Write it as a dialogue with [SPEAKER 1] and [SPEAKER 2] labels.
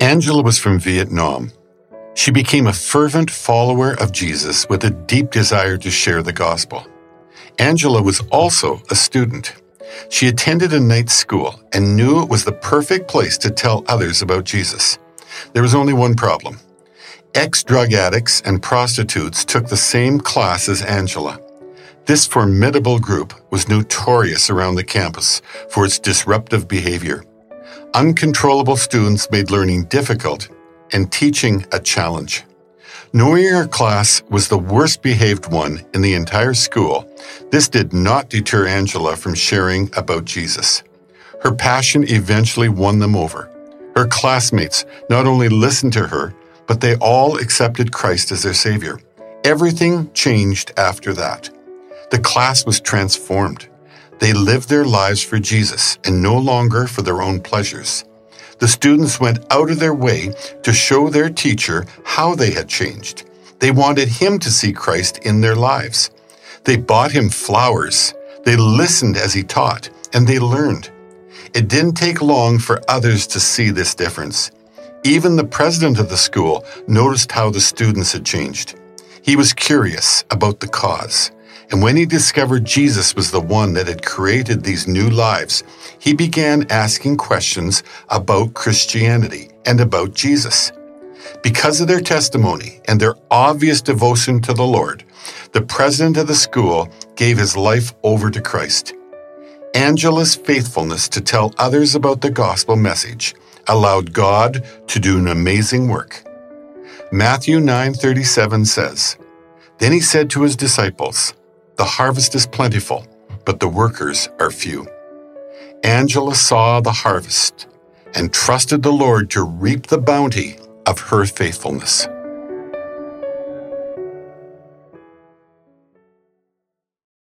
[SPEAKER 1] Angela was from Vietnam. She became a fervent follower of Jesus with a deep desire to share the gospel. Angela was also a student. She attended a night school and knew it was the perfect place to tell others about Jesus. There was only one problem. Ex drug addicts and prostitutes took the same class as Angela. This formidable group was notorious around the campus for its disruptive behavior. Uncontrollable students made learning difficult and teaching a challenge. Knowing her class was the worst behaved one in the entire school, this did not deter Angela from sharing about Jesus. Her passion eventually won them over. Her classmates not only listened to her, but they all accepted Christ as their Savior. Everything changed after that. The class was transformed. They lived their lives for Jesus and no longer for their own pleasures. The students went out of their way to show their teacher how they had changed. They wanted him to see Christ in their lives. They bought him flowers. They listened as he taught, and they learned. It didn't take long for others to see this difference. Even the president of the school noticed how the students had changed. He was curious about the cause. And when he discovered Jesus was the one that had created these new lives, he began asking questions about Christianity and about Jesus. Because of their testimony and their obvious devotion to the Lord, the president of the school gave his life over to Christ. Angela's faithfulness to tell others about the gospel message allowed God to do an amazing work. Matthew 9:37 says, Then he said to his disciples, the harvest is plentiful, but the workers are few. Angela saw the harvest and trusted the Lord to reap the bounty of her faithfulness.